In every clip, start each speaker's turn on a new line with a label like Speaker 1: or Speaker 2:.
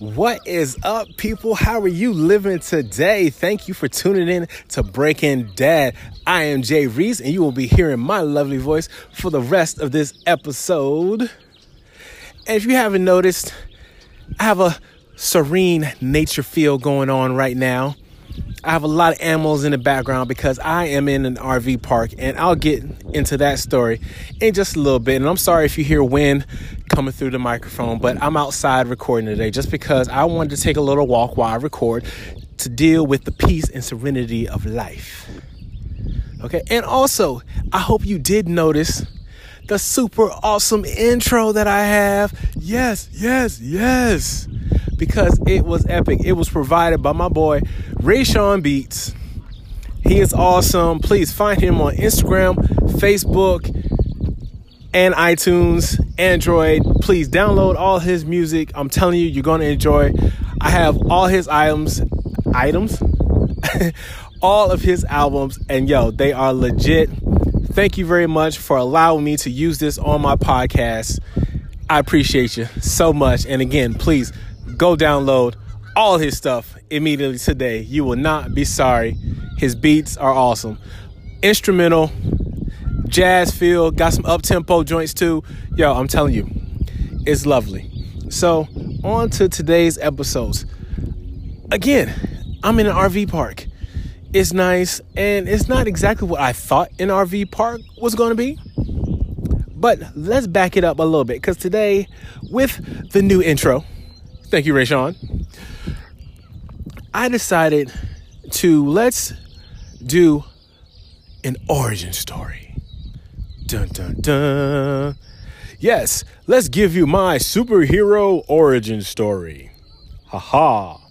Speaker 1: What is up, people? How are you living today? Thank you for tuning in to Breaking Dad. I am Jay Reese, and you will be hearing my lovely voice for the rest of this episode. And if you haven't noticed, I have a serene nature feel going on right now. I have a lot of animals in the background because I am in an RV park, and I'll get into that story in just a little bit. And I'm sorry if you hear wind coming through the microphone, but I'm outside recording today just because I wanted to take a little walk while I record to deal with the peace and serenity of life. Okay, and also, I hope you did notice the super awesome intro that I have. Yes, yes, yes because it was epic. It was provided by my boy Rayshawn Beats. He is awesome. Please find him on Instagram, Facebook, and iTunes, Android. Please download all his music. I'm telling you, you're going to enjoy. I have all his items, items, all of his albums, and yo, they are legit. Thank you very much for allowing me to use this on my podcast. I appreciate you so much. And again, please go download all his stuff immediately today. You will not be sorry. His beats are awesome. Instrumental, jazz feel, got some up tempo joints too. Yo, I'm telling you, it's lovely. So, on to today's episodes. Again, I'm in an RV park. It's nice, and it's not exactly what I thought an RV park was going to be. But let's back it up a little bit because today, with the new intro, Thank you, Rayshawn. I decided to let's do an origin story. Dun dun dun. Yes, let's give you my superhero origin story. Haha.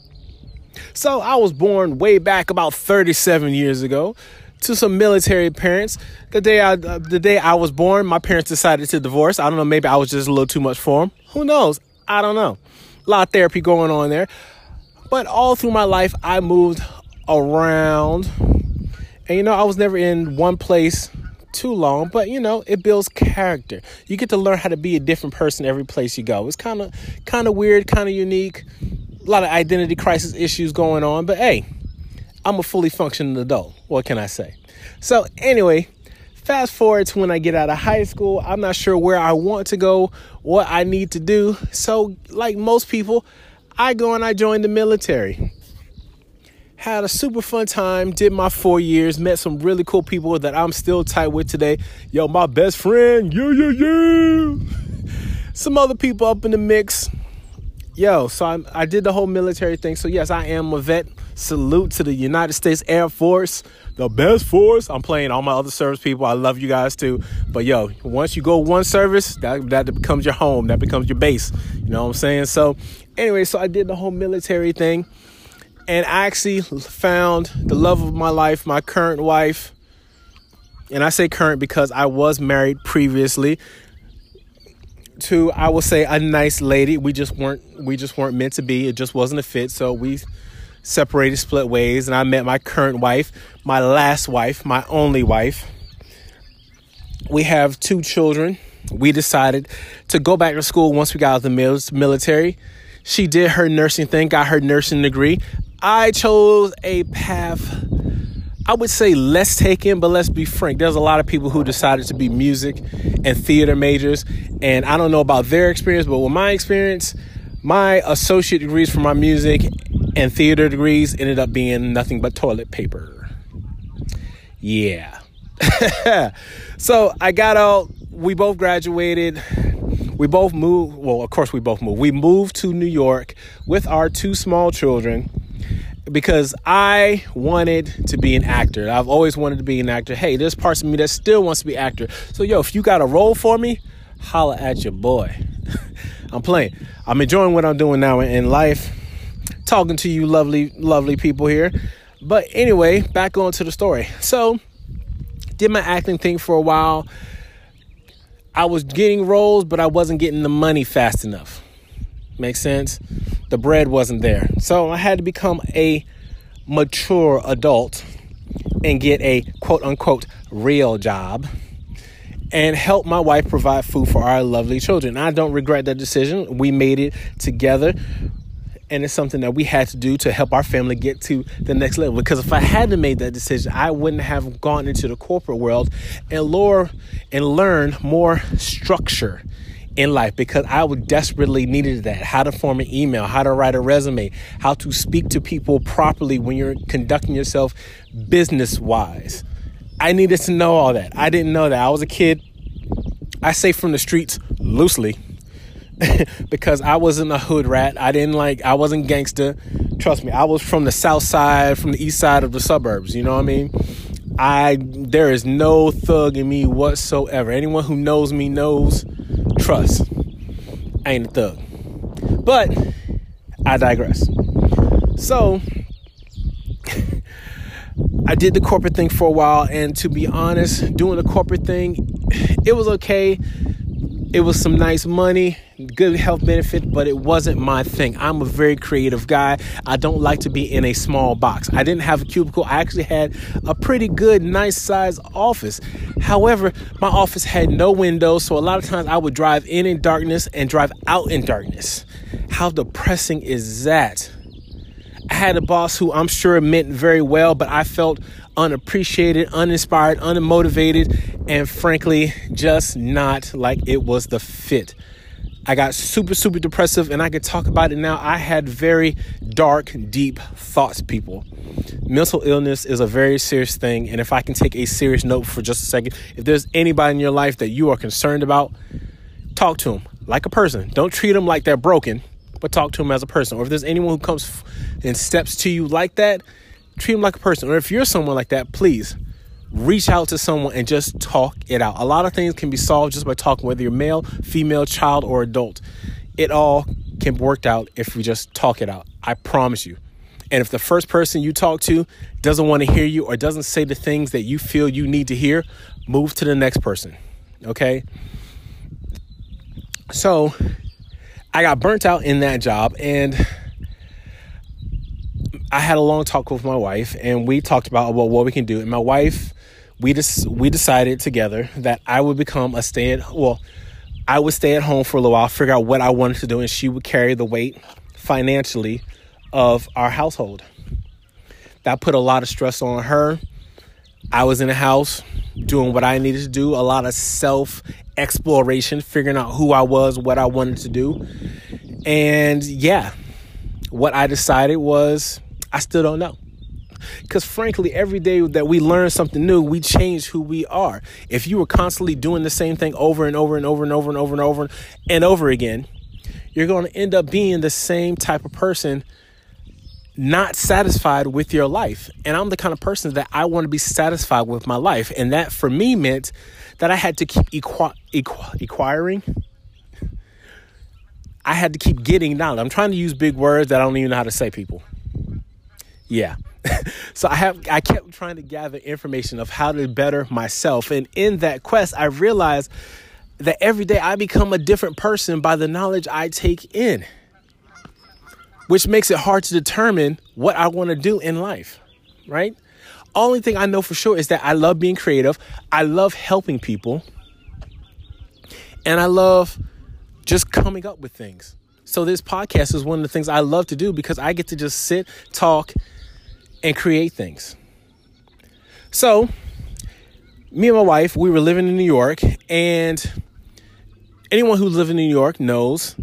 Speaker 1: So I was born way back about 37 years ago to some military parents. The day I uh, the day I was born, my parents decided to divorce. I don't know, maybe I was just a little too much for them. Who knows? I don't know a lot of therapy going on there. But all through my life, I moved around. And you know, I was never in one place too long, but you know, it builds character. You get to learn how to be a different person every place you go. It's kind of kind of weird, kind of unique. A lot of identity crisis issues going on, but hey, I'm a fully functioning adult. What can I say? So, anyway, Fast forward to when I get out of high school, I'm not sure where I want to go, what I need to do. So, like most people, I go and I join the military. Had a super fun time, did my four years, met some really cool people that I'm still tight with today. Yo, my best friend, you, you, you. Some other people up in the mix. Yo, so I, I did the whole military thing. So, yes, I am a vet. Salute to the United States Air Force the best force. I'm playing all my other service people. I love you guys too. But yo, once you go one service, that that becomes your home. That becomes your base. You know what I'm saying? So anyway, so I did the whole military thing. And I actually found the love of my life, my current wife. And I say current because I was married previously to I will say a nice lady. We just weren't we just weren't meant to be. It just wasn't a fit. So we separated, split ways, and I met my current wife, my last wife, my only wife. We have two children. We decided to go back to school once we got out of the military. She did her nursing thing, got her nursing degree. I chose a path, I would say less taken, but let's be frank. There's a lot of people who decided to be music and theater majors. And I don't know about their experience, but with my experience, my associate degrees for my music and theater degrees ended up being nothing but toilet paper. Yeah. so I got out, we both graduated. We both moved, well, of course, we both moved. We moved to New York with our two small children because I wanted to be an actor. I've always wanted to be an actor. Hey, there's parts of me that still wants to be actor. So yo, if you got a role for me, holla at your boy. I'm playing. I'm enjoying what I'm doing now in life talking to you lovely, lovely people here. But anyway, back on to the story. So, did my acting thing for a while. I was getting roles, but I wasn't getting the money fast enough. Makes sense? The bread wasn't there. So I had to become a mature adult and get a quote unquote real job and help my wife provide food for our lovely children. I don't regret that decision. We made it together and it's something that we had to do to help our family get to the next level. Because if I hadn't made that decision, I wouldn't have gone into the corporate world and lure and learn more structure in life because I would desperately needed that. How to form an email, how to write a resume, how to speak to people properly when you're conducting yourself business wise. I needed to know all that. I didn't know that. I was a kid. I say from the streets loosely because I wasn't a hood rat. I didn't like, I wasn't gangster. Trust me, I was from the south side, from the east side of the suburbs. You know what I mean? I, there is no thug in me whatsoever. Anyone who knows me knows, trust, I ain't a thug. But I digress. So, I did the corporate thing for a while, and to be honest, doing the corporate thing, it was okay. It was some nice money, good health benefit, but it wasn't my thing. I'm a very creative guy. I don't like to be in a small box. I didn't have a cubicle. I actually had a pretty good, nice size office. However, my office had no windows, so a lot of times I would drive in in darkness and drive out in darkness. How depressing is that? I had a boss who I'm sure meant very well, but I felt unappreciated, uninspired, unmotivated, and frankly, just not like it was the fit. I got super, super depressive, and I could talk about it now. I had very dark, deep thoughts, people. Mental illness is a very serious thing, and if I can take a serious note for just a second, if there's anybody in your life that you are concerned about, talk to them like a person. Don't treat them like they're broken but talk to them as a person. Or if there's anyone who comes and steps to you like that, treat them like a person. Or if you're someone like that, please reach out to someone and just talk it out. A lot of things can be solved just by talking, whether you're male, female, child, or adult. It all can be worked out if we just talk it out. I promise you. And if the first person you talk to doesn't want to hear you or doesn't say the things that you feel you need to hear, move to the next person. Okay? So, I got burnt out in that job and I had a long talk with my wife and we talked about well, what we can do. And my wife, we just we decided together that I would become a stay at well, I would stay at home for a little while, figure out what I wanted to do, and she would carry the weight financially of our household. That put a lot of stress on her. I was in the house doing what I needed to do, a lot of self exploration, figuring out who I was, what I wanted to do. And yeah, what I decided was I still don't know. Because frankly, every day that we learn something new, we change who we are. If you were constantly doing the same thing over and over and over and over and over and over and over again, you're going to end up being the same type of person not satisfied with your life. And I'm the kind of person that I want to be satisfied with my life. And that for me meant that I had to keep equi- acquiring. I had to keep getting knowledge. I'm trying to use big words that I don't even know how to say, people. Yeah. so I have I kept trying to gather information of how to better myself. And in that quest, I realized that every day I become a different person by the knowledge I take in which makes it hard to determine what I want to do in life, right? Only thing I know for sure is that I love being creative, I love helping people, and I love just coming up with things. So, this podcast is one of the things I love to do because I get to just sit, talk, and create things. So, me and my wife, we were living in New York, and anyone who lives in New York knows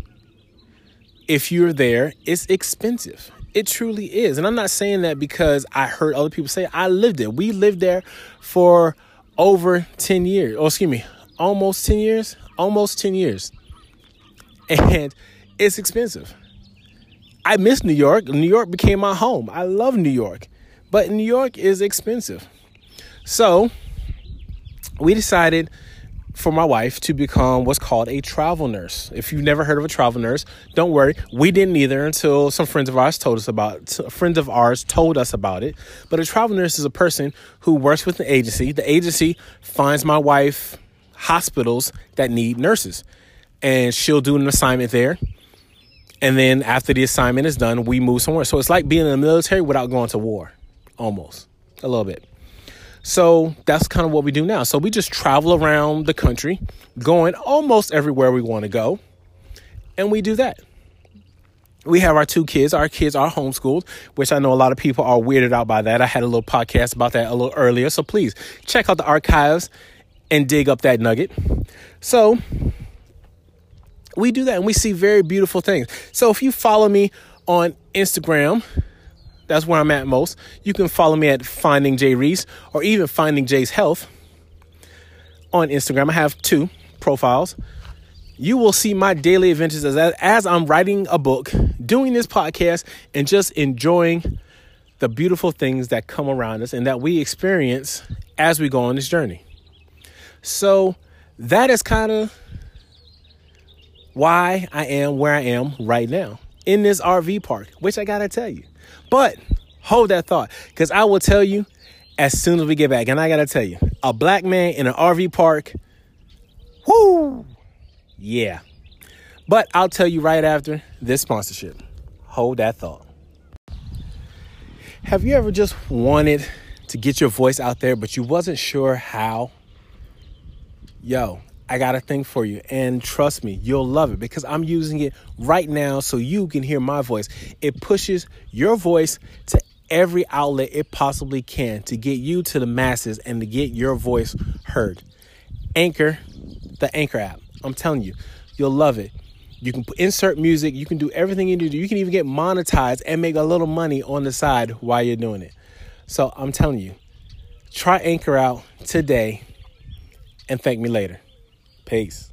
Speaker 1: if you're there, it's expensive. It truly is. And I'm not saying that because I heard other people say it. I lived there. We lived there for over 10 years. Oh, excuse me, almost 10 years. Almost 10 years. And it's expensive. I miss New York. New York became my home. I love New York. But New York is expensive. So we decided for my wife to become what's called a travel nurse. If you've never heard of a travel nurse, don't worry. We didn't either until some friends of ours told us about a friend of ours told us about it. But a travel nurse is a person who works with an agency. The agency finds my wife hospitals that need nurses. And she'll do an assignment there. And then after the assignment is done, we move somewhere. So it's like being in the military without going to war. Almost. A little bit. So that's kind of what we do now. So we just travel around the country, going almost everywhere we want to go, and we do that. we have our two kids. Our kids are homeschooled, which I know a lot of people are weirded out by that. I had a little podcast about that a little earlier. So please check out the archives and dig up that nugget. So we do that and we see very beautiful things. So if you follow me on Instagram, that's where I'm at most. You can follow me at Finding Jay Reese or even Finding Jay's Health on Instagram. I have two profiles you will see my daily adventures as, as I'm writing a book, doing this podcast, and just enjoying the beautiful things that come around us and that we experience as we go on this journey. So that is kind of why I am where I am right now in this RV park, which I gotta tell you. But hold that thought, because I will tell you as soon as we get back. And I gotta tell you, a black man in an RV park, whoo, yeah. But I'll tell you right after this sponsorship. Hold that thought. Have you ever just wanted to get your voice out there, but you wasn't sure how? Yo, I got a thing for you. And trust me, you'll love it because I'm using it right now so you can hear my voice. It pushes your voice to every outlet it possibly can to get you to the masses and to get your voice heard. Anchor, the Anchor app. I'm telling you, you'll love it. You can insert music, you can do everything you need to do. You can even get monetized and make a little money on the side while you're doing it. So I'm telling you, try Anchor out today and thank me later. Peace.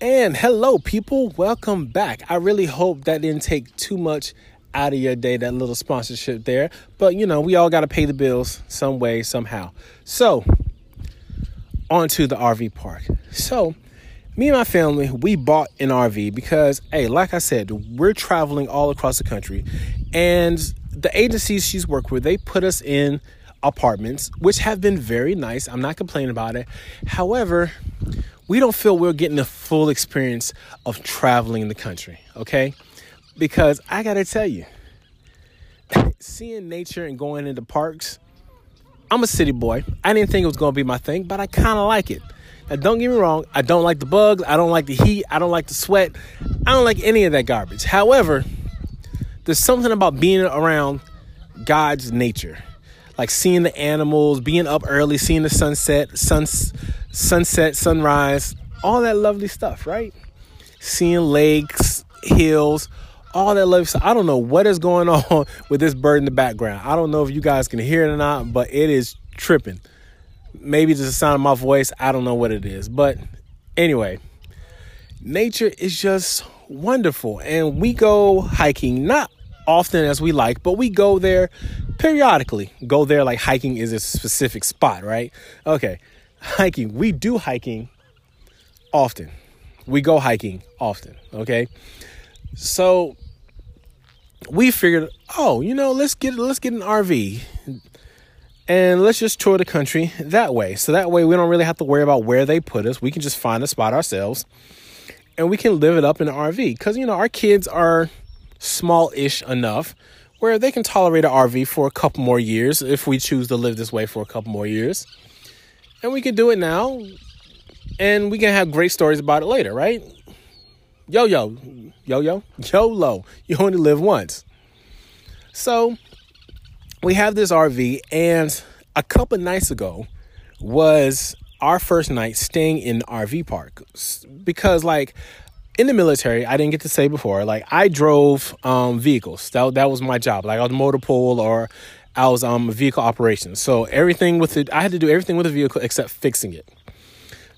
Speaker 1: And hello, people. Welcome back. I really hope that didn't take too much out of your day, that little sponsorship there. But, you know, we all got to pay the bills some way, somehow. So, onto the RV park. So, me and my family, we bought an RV because, hey, like I said, we're traveling all across the country, and the agencies she's worked with, they put us in apartments, which have been very nice. I'm not complaining about it. However, we don't feel we're getting the full experience of traveling in the country, okay? Because I gotta tell you, seeing nature and going into parks I'm a city boy. I didn't think it was to be my thing, but I kind of like it. Now, don't get me wrong, I don't like the bugs, I don't like the heat, I don't like the sweat, I don't like any of that garbage. However, there's something about being around God's nature. Like seeing the animals, being up early, seeing the sunset, suns, sunset, sunrise, all that lovely stuff, right? Seeing lakes, hills, all that lovely stuff. I don't know what is going on with this bird in the background. I don't know if you guys can hear it or not, but it is tripping. Maybe it's the sound of my voice. I don't know what it is. But anyway, nature is just wonderful. And we go hiking not often as we like, but we go there periodically. Go there like hiking is a specific spot, right? Okay. Hiking. We do hiking often. We go hiking often, okay? So we figured, oh, you know, let's get let's get an RV and let's just tour the country that way. So that way we don't really have to worry about where they put us. We can just find a spot ourselves and we can live it up in an RV cuz you know, our kids are small-ish enough where they can tolerate an RV for a couple more years if we choose to live this way for a couple more years. And we can do it now and we can have great stories about it later, right? Yo yo, yo yo, YOLO. You only live once. So we have this RV, and a couple nights ago was our first night staying in RV park because, like, in the military, I didn't get to say before, like, I drove um, vehicles. That, that was my job. Like, I was motor pool or I was um vehicle operations. So everything with it, I had to do everything with the vehicle except fixing it.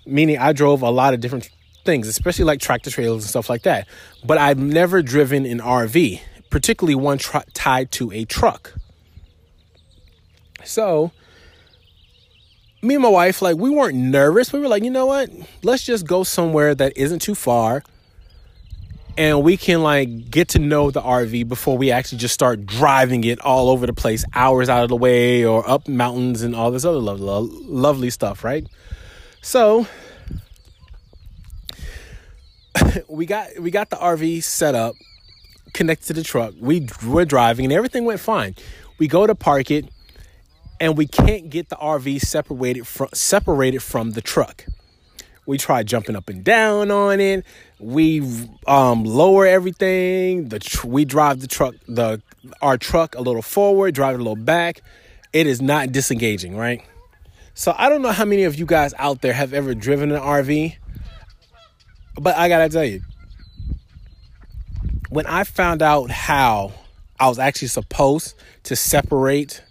Speaker 1: Meaning, I drove a lot of different things, especially like tractor trailers and stuff like that. But I've never driven an RV, particularly one tied to a truck. So, me and my wife, like, we weren't nervous. We were like, you know what? Let's just go somewhere that isn't too far and we can like get to know the RV before we actually just start driving it all over the place, hours out of the way or up mountains and all this other lo- lo- lovely stuff, right? So, we got we got the RV set up, connected to the truck. We were driving and everything went fine. We go to park it, and we can't get the RV separated from separated from the truck. We try jumping up and down on it. We um, lower everything. The tr- we drive the truck the our truck a little forward, drive it a little back. It is not disengaging, right? So I don't know how many of you guys out there have ever driven an RV, but I gotta tell you, when I found out how I was actually supposed to separate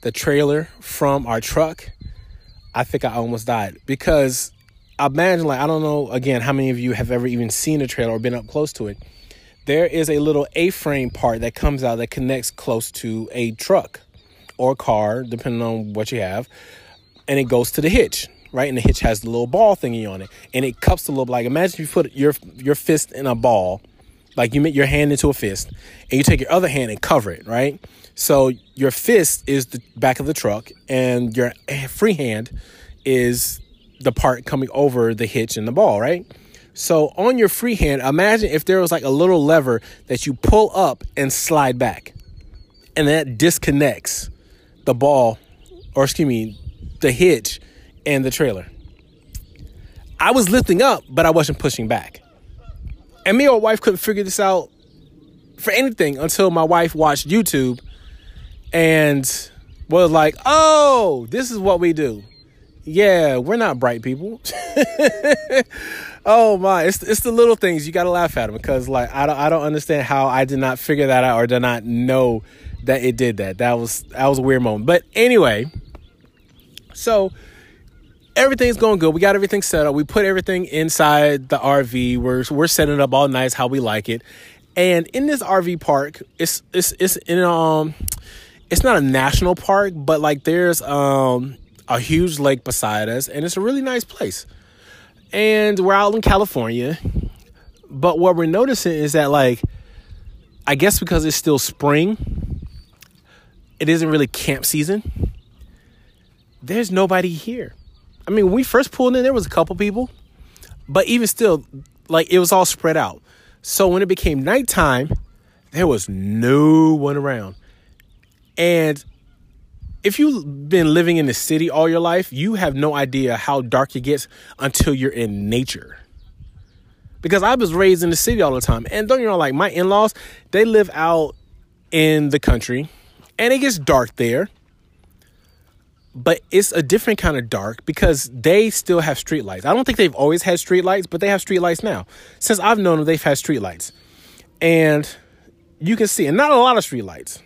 Speaker 1: the trailer from our truck, I think I almost died because imagine like I don't know again how many of you have ever even seen a trailer or been up close to it. There is a little A-frame part that comes out that connects close to a truck or car, depending on what you have, and it goes to the hitch, right? And the hitch has the little ball thingy on it, and it cups the little like imagine you put your your fist in a ball like you make your hand into a fist and you take your other hand and cover it, right? So your fist is the back of the truck and your eh, free hand is the part coming over the hitch and the ball, right? So on your free hand, imagine if there was like a little lever that you pull up and slide back. And that disconnects the ball, or excuse me, the hitch and the trailer. I was lifting up, but I wasn't pushing back. And me or wife couldn't figure this out for anything until my wife watched YouTube and was like, oh, this is what we do. Yeah, we're not bright people. oh my, it's it's the little things you got to laugh at them because like I don't I don't understand how I did not figure that out or did not know that it did that. That was that was a weird moment. But anyway, so everything's going good. We got everything set up. We put everything inside the RV. We're we're setting it up all nice how we like it. And in this RV park, it's it's it's in um it's not a national park, but like there's um a huge lake beside us and it's a really nice place. And we're out in California. But what we're noticing is that like I guess because it's still spring, it isn't really camp season. There's nobody here I mean, when we first pulled in, there was a couple people, but even still, like it was all spread out. So when it became nighttime, there was no one around. And if you've been living in the city all your life, you have no idea how dark it gets until you're in nature. Because I was raised in the city all the time. And don't you know, like my in laws, they live out in the country and it gets dark there but it's a different kind of dark because they still have streetlights. I don't think they've always had streetlights, but they have streetlights now. Since I've known them, they've had streetlights. And you can see, and not a lot of streetlights.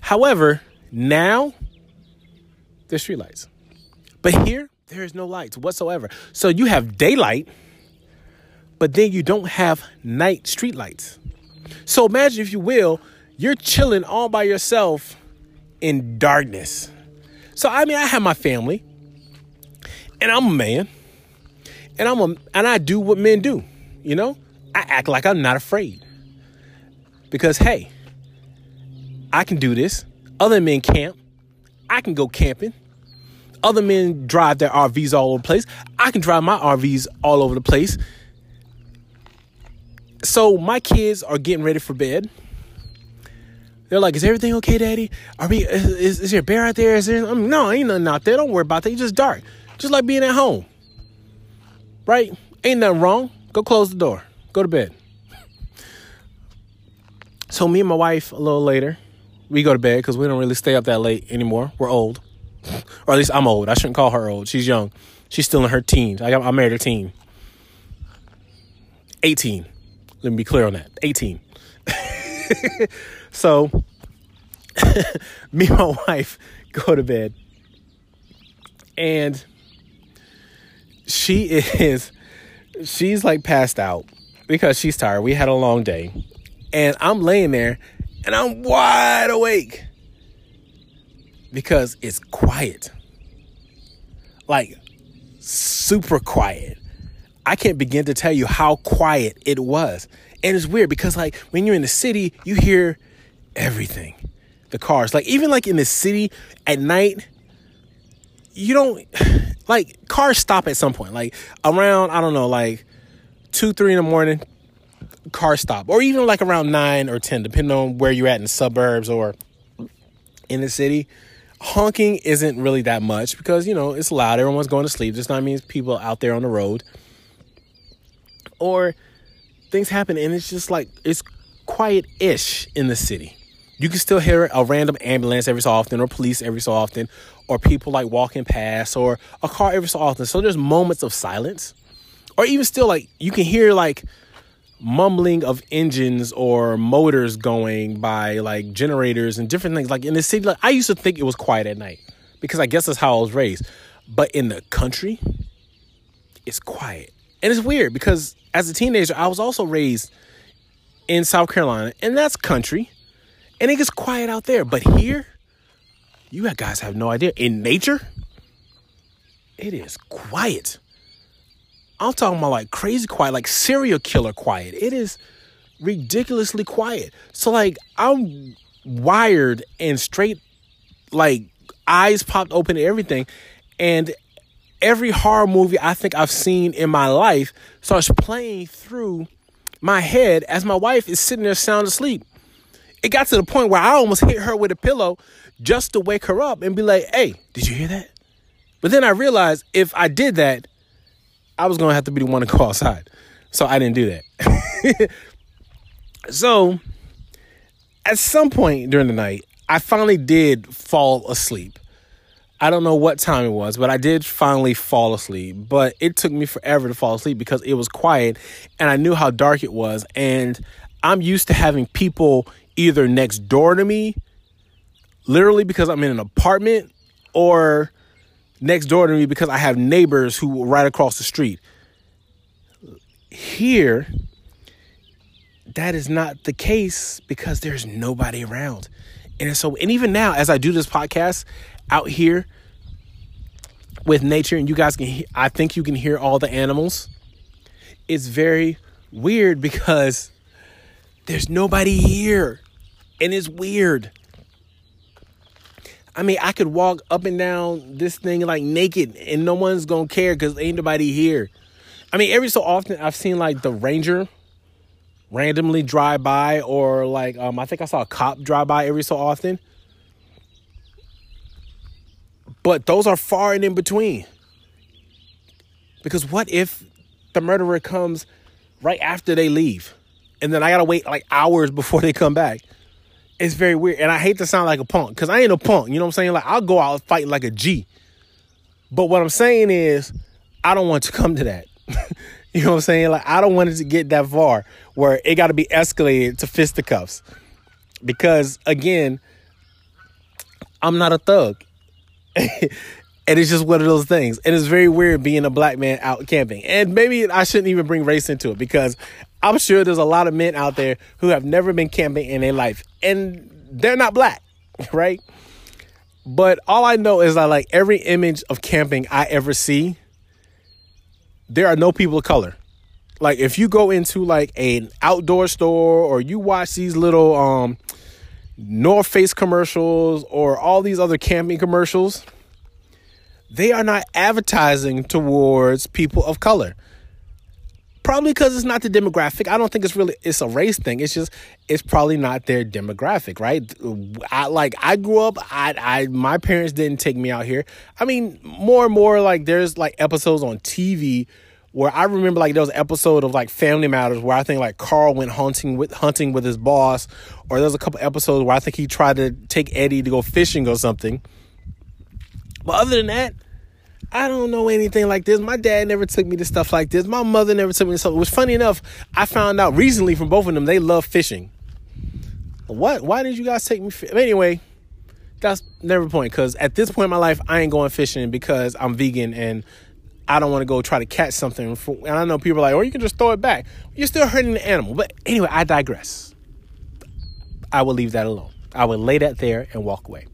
Speaker 1: However, now there's streetlights. But here, there is no lights whatsoever. So you have daylight, but then you don't have night streetlights. So imagine, if you will, you're chilling all by yourself in darkness so I mean, I have my family, and I'm a man, and I'm a and I do what men do. You know, I act like I'm not afraid because hey, I can do this. Other men camp. I can go camping. Other men drive their RVs all over the place. I can drive my RVs all over the place. So my kids are getting ready for bed. They're like, "Is everything okay, Daddy? Are we? Is, is there a bear out there? Is there? I mean, no, ain't nothing out there. Don't worry about that. It's just dark, just like being at home, right? Ain't nothing wrong. Go close the door. Go to bed." So me and my wife, a little later, we go to bed because we don't really stay up that late anymore. We're old, or at least I'm old. I shouldn't call her old. She's young. She's still in her teens. I got, I married her teen. 18. Let me be clear on that. 18. so me and my wife go to bed and she is she's like passed out because she's tired. We had a long day. And I'm laying there and I'm wide awake because it's quiet. Like super quiet. I can't begin to tell you how quiet it was. And it's weird because like when you're in the city, you hear everything. The cars. Like even like in the city at night, you don't like cars stop at some point. Like around, I don't know, like two, three in the morning, car stop. Or even like around nine or ten, depending on where you're at in the suburbs or in the city. honking isn't really that much because you know it's loud. Everyone's going to sleep. This not means people out there on the road. Or things happen and it's just like it's quiet-ish in the city. You can still hear a random ambulance every so often, or police every so often, or people like walking past, or a car every so often. So there's moments of silence, or even still like you can hear like mumbling of engines or motors going by like generators and different things. Like in the city like i used to think it was quiet at night because i guess that's how i was raised. But in the country it's quiet. And it's weird because as a teenager i was also raised in south carolina and that's country and it gets quiet out there. But here you guys have no idea. In nature it is quiet I'm talking about like crazy quiet, like serial killer quiet. It is ridiculously quiet. So like I'm wired and straight, like eyes popped open and everything, and every horror movie I think I've seen in my life starts playing through my head as my wife is sitting there sound asleep. It got to the point where I almost hit her with a pillow just to wake her up and be like, "Hey, did you hear that?" But then I realized if I did that, I was gonna have to be the one to go outside. So I didn't do that. so at some point during the night, I finally did fall asleep. I don't know what time it was, but I did finally fall asleep. But it took me forever to fall asleep because it was quiet and I knew how dark it was. And I'm used to having people either next door to me, literally because I'm in an apartment, or next door to me because I have neighbors who right across the street. Here, that is not the case because there's nobody around. And so, and even now, as I do this podcast out here with nature, and you guys can, I think you can hear all the animals. It's very weird because there's nobody here, and it's weird. I mean, I could walk up and down this thing like naked and no one's gonna care because ain't nobody here. I mean, every so often I've seen like the ranger randomly drive by, or like um, I think I saw a cop drive by every so often. But those are far and in between. Because what if the murderer comes right after they leave? And then I gotta wait like hours before they come back it's very weird. And I hate to sound like a punk because I ain't a punk. You know what I'm saying? Like I'll go out fighting like a G. But what I'm saying is, I don't want to come to that. you know what I'm saying? Like I don't want it to get that far where it got to be escalated to fisticuffs. Because again, I'm not a thug. and it's just one of those things. And it's very weird being a black man out camping. And maybe I shouldn't even bring race into it because I'm sure there's a lot of men out there who have never been camping in their life and they're not black, right? But all I know is that like every image of camping I ever see, there are no people of color. Like if you go into like an outdoor store or you watch these little um North Face commercials or all these other camping commercials, they are not advertising towards people of color. Probably because it's not the demographic. I don't think it's really it's a race thing. It's just it's probably not their demographic, right? I like I grew up. I I my parents didn't take me out here. I mean, more and more like there's like episodes on TV where I remember like there was an episode of like Family Matters where I think like Carl went hunting with hunting with his boss, or there's a couple episodes where I think he tried to take Eddie to go fishing or something. But other than that, I don't know anything like this. My dad never took me to stuff like this. My mother never took me to stuff. It was funny enough. I found out recently from both of them they love fishing. What? Why did you guys take me? Fi-? Anyway, that's never point. Because at this point in my life, I ain't going fishing because I'm vegan and I don't want to go try to catch something. For, and I know people are like, or you can just throw it back. You're still hurting the animal. But anyway, I digress. I will leave that alone. I will lay that there and walk away.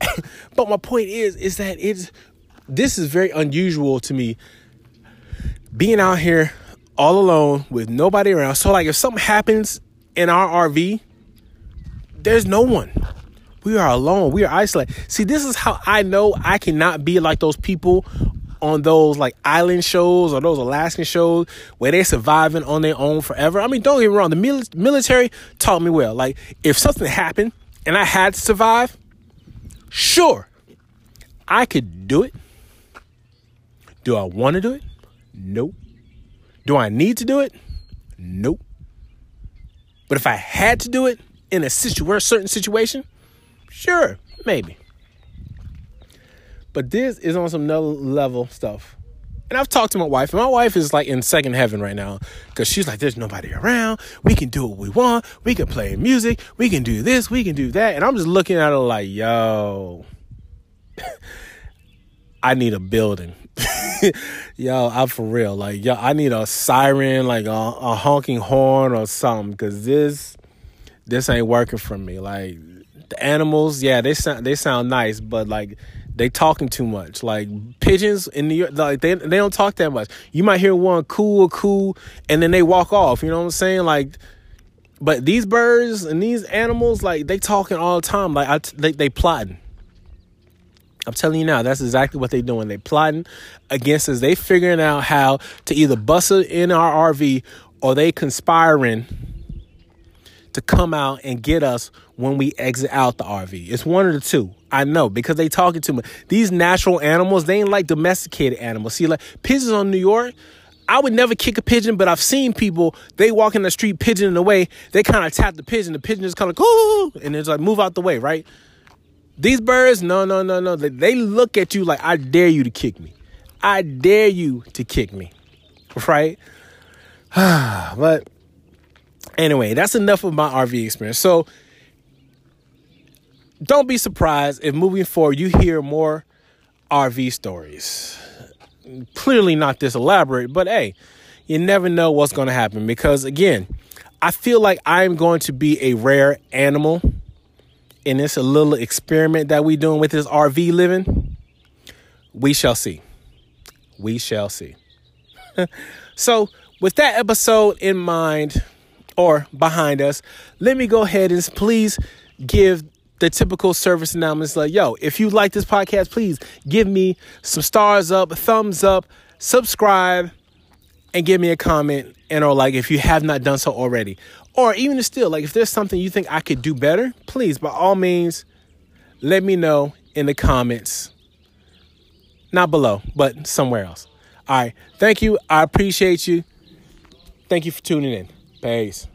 Speaker 1: but my point is, is that it's this is very unusual to me being out here all alone with nobody around. So, like, if something happens in our RV, there's no one. We are alone. We are isolated. See, this is how I know I cannot be like those people on those like island shows or those Alaskan shows where they're surviving on their own forever. I mean, don't get me wrong. The mil- military taught me well. Like, if something happened and I had to survive, Sure, I could do it. Do I want to do it? Nope. Do I need to do it? Nope. But if I had to do it in a situ- certain situation, sure, maybe. But this is on some another level stuff. And I've talked to my wife, and my wife is like in second heaven right now because she's like, there's nobody around. We can do what we want. We can play music. We can do this. We can do that. And I'm just looking at her like, yo, I need a building. yo, I'm for real. Like, yo, I need a siren, like a, a honking horn or something because this, this ain't working for me. Like, the animals, yeah, they sound they sound nice, but like they talking too much. Like pigeons in New York, like they they don't talk that much. You might hear one cool, cool, and then they walk off. You know what I'm saying? Like, but these birds and these animals, like they talking all the time. Like I, they they plotting. I'm telling you now, that's exactly what they're doing. They plotting against us. They figuring out how to either bust in our RV or they conspiring to come out and get us when we exit out the RV. It's one of the two. I know because they talking too much. These natural animals, they ain't like domesticated animals. See, like pigeons on New York, I would never kick a pigeon, but I've seen people, they walk in the street pigeon the way, they kind of tap the pigeon. The pigeon is kind of, ooh, and it's like, move out the way, right? These birds, no, no, no, no. They, they look at you like, I dare you to kick me. I dare you to kick me, right? but anyway, that's enough of my RV experience. So, don't be surprised if moving forward you hear more RV stories. Clearly not this elaborate, but hey, you never know what's going to happen because again, I feel like I'm going to be a rare animal in a little experiment that we're doing with this RV living. We shall see. We shall see. so, with that episode in mind or behind us, let me go ahead and please give the typical service announcements like, yo, if you like this podcast, please give me some stars up, thumbs up, subscribe, and give me a comment. And or like if you have not done so already. Or even still, like if there's something you think I could do better, please by all means let me know in the comments. Not below, but somewhere else. All right. Thank you. I appreciate you. Thank you for tuning in. Peace.